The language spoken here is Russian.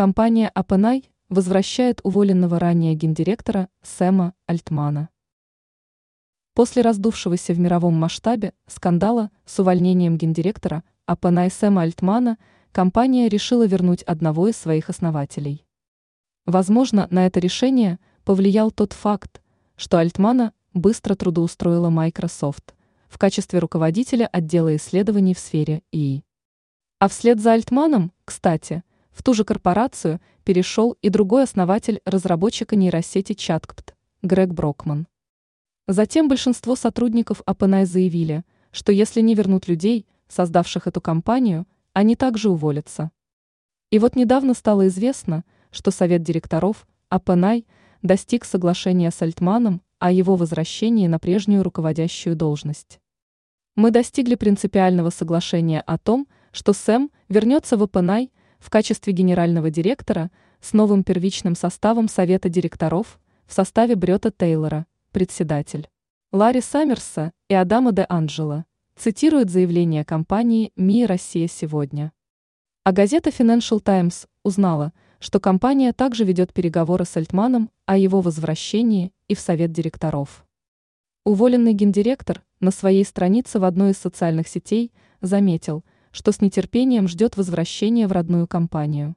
Компания OpenAI возвращает уволенного ранее гендиректора Сэма Альтмана. После раздувшегося в мировом масштабе скандала с увольнением гендиректора OpenAI Сэма Альтмана компания решила вернуть одного из своих основателей. Возможно, на это решение повлиял тот факт, что Альтмана быстро трудоустроила Microsoft в качестве руководителя отдела исследований в сфере ИИ. А вслед за Альтманом, кстати, в ту же корпорацию перешел и другой основатель разработчика нейросети ChatGPT, Грег Брокман. Затем большинство сотрудников OpenAI заявили, что если не вернут людей, создавших эту компанию, они также уволятся. И вот недавно стало известно, что совет директоров OpenAI достиг соглашения с Альтманом о его возвращении на прежнюю руководящую должность. Мы достигли принципиального соглашения о том, что Сэм вернется в OpenAI в качестве генерального директора с новым первичным составом совета директоров в составе Брета Тейлора, председатель, Ларри Саммерса и Адама де Анджело, цитирует заявление компании МИ «Россия сегодня». А газета Financial Times узнала, что компания также ведет переговоры с Альтманом о его возвращении и в совет директоров. Уволенный гендиректор на своей странице в одной из социальных сетей заметил, что с нетерпением ждет возвращения в родную компанию.